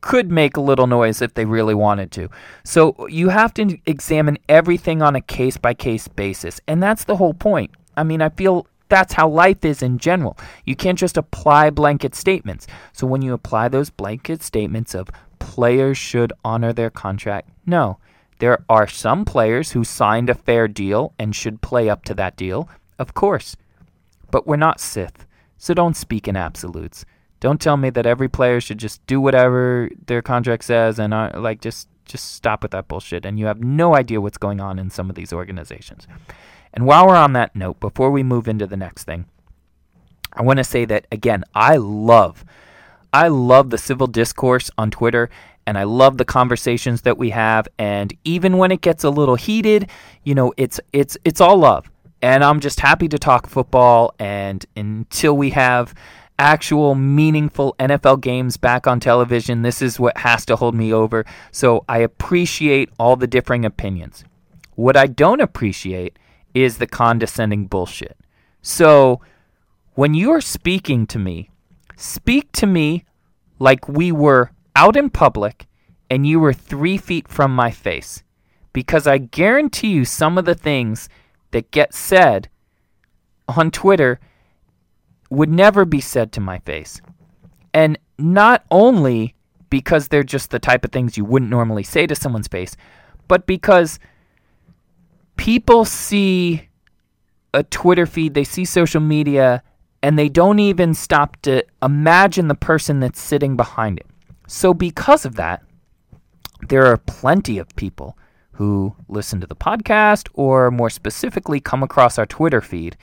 could make a little noise if they really wanted to. So you have to examine everything on a case by case basis. And that's the whole point. I mean, I feel that's how life is in general. You can't just apply blanket statements. So when you apply those blanket statements of players should honor their contract, no. There are some players who signed a fair deal and should play up to that deal, of course. But we're not Sith, so don't speak in absolutes. Don't tell me that every player should just do whatever their contract says and uh, like just just stop with that bullshit. And you have no idea what's going on in some of these organizations. And while we're on that note, before we move into the next thing, I want to say that again, I love I love the civil discourse on Twitter and I love the conversations that we have and even when it gets a little heated, you know, it's it's it's all love. And I'm just happy to talk football and until we have actual meaningful NFL games back on television. This is what has to hold me over. So I appreciate all the differing opinions. What I don't appreciate is the condescending bullshit. So when you're speaking to me, speak to me like we were out in public and you were three feet from my face. Because I guarantee you some of the things that get said on Twitter would never be said to my face. And not only because they're just the type of things you wouldn't normally say to someone's face, but because people see a Twitter feed, they see social media, and they don't even stop to imagine the person that's sitting behind it. So, because of that, there are plenty of people who listen to the podcast or more specifically come across our Twitter feed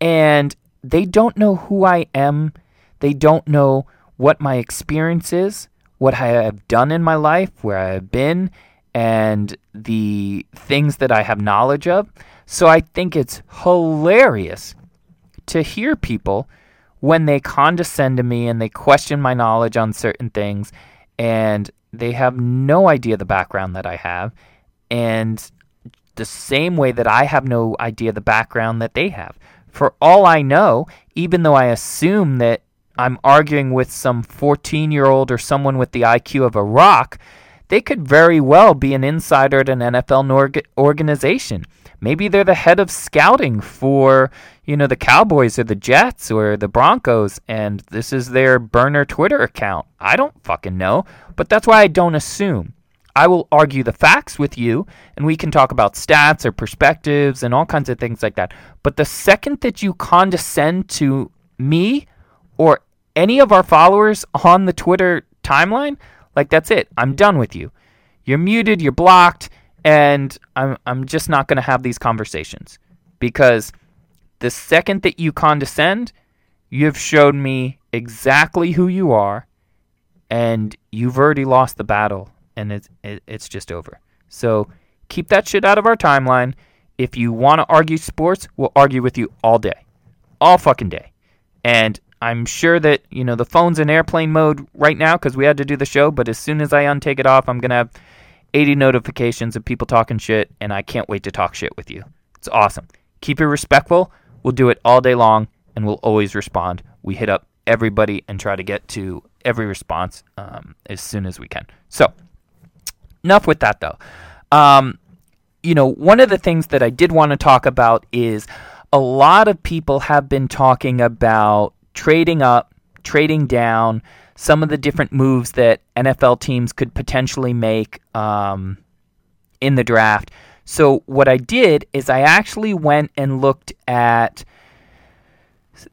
and they don't know who I am. They don't know what my experience is, what I have done in my life, where I have been, and the things that I have knowledge of. So I think it's hilarious to hear people when they condescend to me and they question my knowledge on certain things and they have no idea the background that I have and the same way that I have no idea the background that they have. For all I know, even though I assume that I'm arguing with some 14 year old or someone with the IQ of a rock, they could very well be an insider at an NFL organization. Maybe they're the head of scouting for, you know, the Cowboys or the Jets or the Broncos, and this is their burner Twitter account. I don't fucking know, but that's why I don't assume. I will argue the facts with you, and we can talk about stats or perspectives and all kinds of things like that. But the second that you condescend to me or any of our followers on the Twitter timeline, like that's it. I'm done with you. You're muted, you're blocked, and I'm I'm just not going to have these conversations because the second that you condescend, you have showed me exactly who you are, and you've already lost the battle, and it's it, it's just over. So keep that shit out of our timeline. If you want to argue sports, we'll argue with you all day, all fucking day. And I'm sure that you know the phone's in airplane mode right now because we had to do the show. But as soon as I untake it off, I'm gonna have 80 notifications of people talking shit, and I can't wait to talk shit with you. It's awesome. Keep it respectful. We'll do it all day long, and we'll always respond. We hit up everybody and try to get to every response um, as soon as we can. So, enough with that though. Um, you know, one of the things that I did want to talk about is a lot of people have been talking about trading up, trading down, some of the different moves that NFL teams could potentially make um, in the draft. So, what I did is I actually went and looked at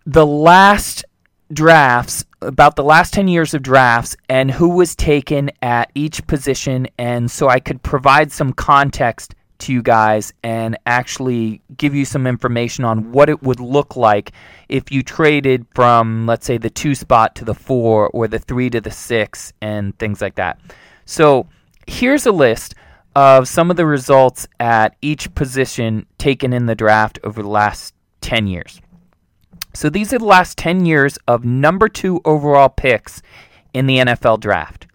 the last drafts, about the last 10 years of drafts, and who was taken at each position. And so I could provide some context to you guys and actually give you some information on what it would look like if you traded from, let's say, the two spot to the four or the three to the six and things like that. So here's a list of some of the results at each position taken in the draft over the last 10 years. So these are the last 10 years of number two overall picks in the NFL draft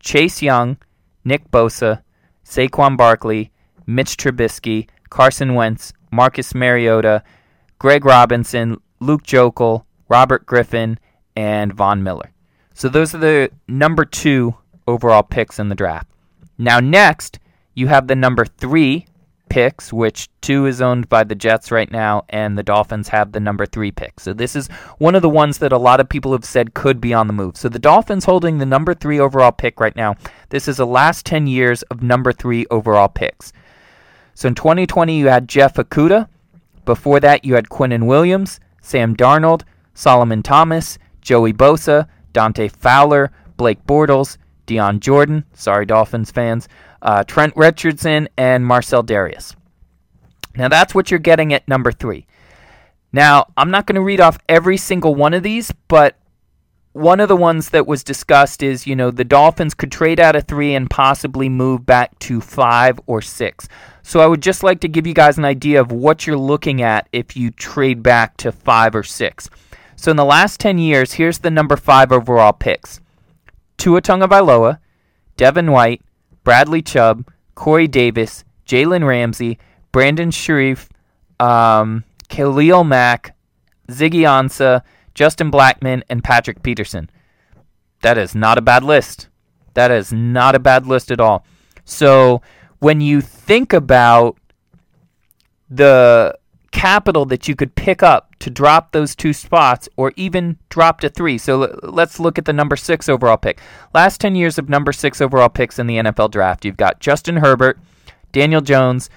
Chase Young, Nick Bosa, Saquon Barkley, Mitch Trubisky, Carson Wentz, Marcus Mariota, Greg Robinson, Luke Joeckel, Robert Griffin, and Von Miller. So those are the number two overall picks in the draft. Now, next, you have the number three picks, which two is owned by the Jets right now, and the Dolphins have the number three pick. So this is one of the ones that a lot of people have said could be on the move. So the Dolphins holding the number three overall pick right now. This is the last 10 years of number three overall picks. So in 2020, you had Jeff Okudah. Before that, you had Quinnen Williams, Sam Darnold, Solomon Thomas, Joey Bosa, Dante Fowler, Blake Bortles, Dion Jordan, sorry Dolphins fans, uh, Trent Richardson, and Marcell Dareus. Now that's what you're getting at number three. Now, I'm not going to read off every single one of these, but one of the ones that was discussed is, you know, the Dolphins could trade out of three and possibly move back to five or six. So I would just like to give you guys an idea of what you're looking at if you trade back to five or six. So in the last 10 years, here's the number five overall picks Tua Tagovailoa, Devin White, Bradley Chubb, Corey Davis, Jalen Ramsey, Brandon Scherff, um, Khalil Mack, Ziggy Ansah, Justin Blackmon, and Patrick Peterson. That is not a bad list. That is not a bad list at all. So when you think about the capital that you could pick up to drop those two spots or even drop to three. So let's look at the number six overall pick. Last 10 years of number six overall picks in the NFL draft, you've got Justin Herbert, Daniel Jones,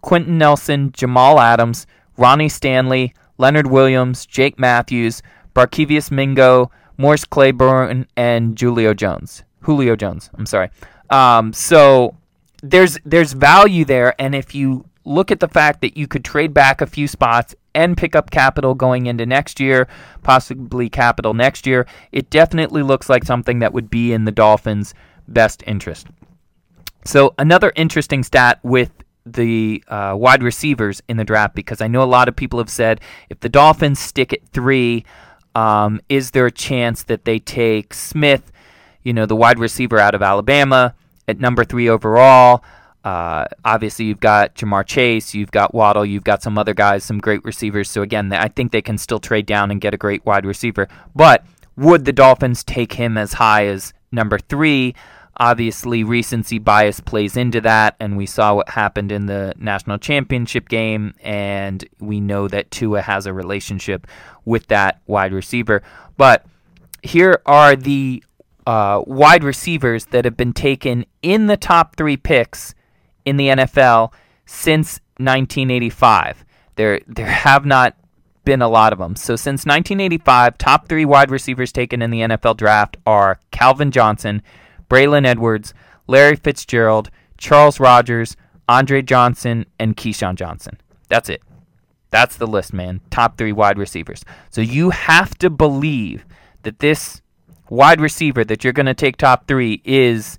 Quenton Nelson, Jamal Adams, Ronnie Stanley, Leonard Williams, Jake Matthews, Barkevious Mingo, Morris Claiborne, and Julio Jones. Julio Jones, I'm sorry. Um, so there's there's value there, and if you look at the fact that you could trade back a few spots and pick up capital going into next year, possibly capital next year, it definitely looks like something that would be in the Dolphins' best interest. So another interesting stat with the uh, wide receivers in the draft because I know a lot of people have said if the Dolphins stick at three, um, is there a chance that they take Smith, you know, the wide receiver out of Alabama, at number three overall? Uh, obviously, you've got Ja'Marr Chase, you've got Waddle, you've got some other guys, some great receivers. So, again, I think they can still trade down and get a great wide receiver. But would the Dolphins take him as high as number three? Obviously, recency bias plays into that, and we saw what happened in the national championship game, and we know that Tua has a relationship with that wide receiver. But here are the uh, wide receivers that have been taken in the top three picks in the NFL since 1985. There, there have not been a lot of them. So since 1985, top three wide receivers taken in the NFL draft are Calvin Johnson. Braylon Edwards, Larry Fitzgerald, Charles Rogers, Andre Johnson, and Keyshawn Johnson. That's it. That's the list, man. Top three wide receivers. So you have to believe that this wide receiver that you're going to take top three is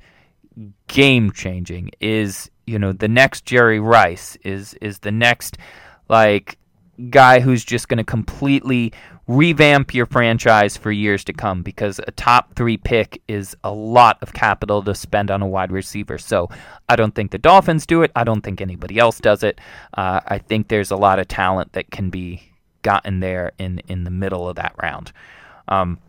game changing. Is you know the next Jerry Rice? Is is the next like guy who's just going to completely revamp your franchise for years to come because a top three pick is a lot of capital to spend on a wide receiver. So I don't think the Dolphins do it. I don't think anybody else does it. Uh, I think there's a lot of talent that can be gotten there in, in the middle of that round. Um,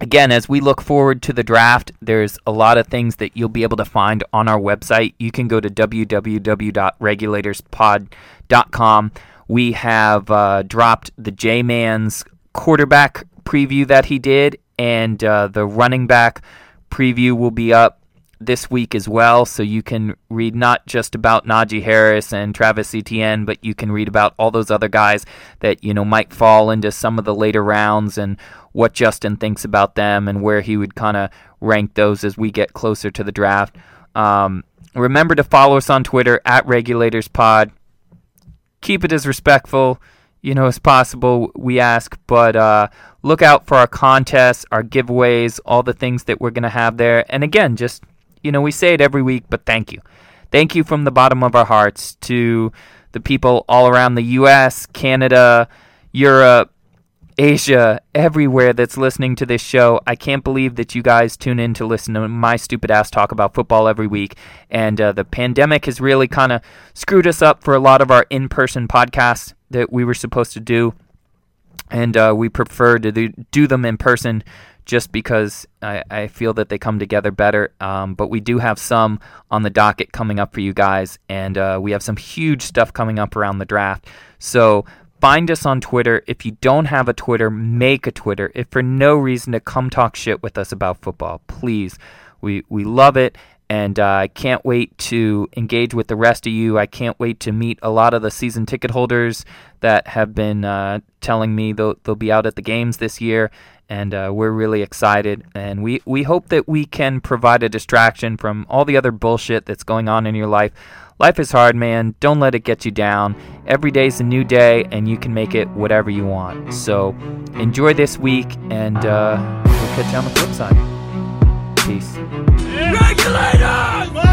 again, as we look forward to the draft, there's a lot of things that you'll be able to find on our website. You can go to www.regulatorspod.com we have uh, dropped the J Man's quarterback preview that he did, and uh, the running back preview will be up this week as well. So you can read not just about Najee Harris and Travis Etienne, but you can read about all those other guys that you know might fall into some of the later rounds and what Justin thinks about them and where he would kind of rank those as we get closer to the draft. Um, remember to follow us on Twitter at RegulatorsPod keep it as respectful, you know, as possible. We ask, but uh, look out for our contests, our giveaways, all the things that we're gonna have there. And again, just you know, we say it every week, but thank you, thank you from the bottom of our hearts to the people all around the U.S., Canada, Europe, Asia, everywhere that's listening to this show. I can't believe that you guys tune in to listen to my stupid ass talk about football every week. And uh, the pandemic has really kind of screwed us up for a lot of our in person podcasts that we were supposed to do. And uh, we prefer to do, them in person just because I, I feel that they come together better. Um, but we do have some on the docket coming up for you guys. And uh, we have some huge stuff coming up around the draft. So Find us on Twitter. If you don't have a Twitter, make a Twitter. If for no reason to come talk shit with us about football, please. We we love it, and uh, I can't wait to engage with the rest of you. I can't wait to meet a lot of the season ticket holders that have been uh, telling me they'll they'll be out at the games this year, and uh, we're really excited. And we we hope that we can provide a distraction from all the other bullshit that's going on in your life. Life is hard, man. Don't let it get you down. Every day's a new day, and you can make it whatever you want. So enjoy this week, and uh, we'll catch you on the flip side. Peace. Regulators!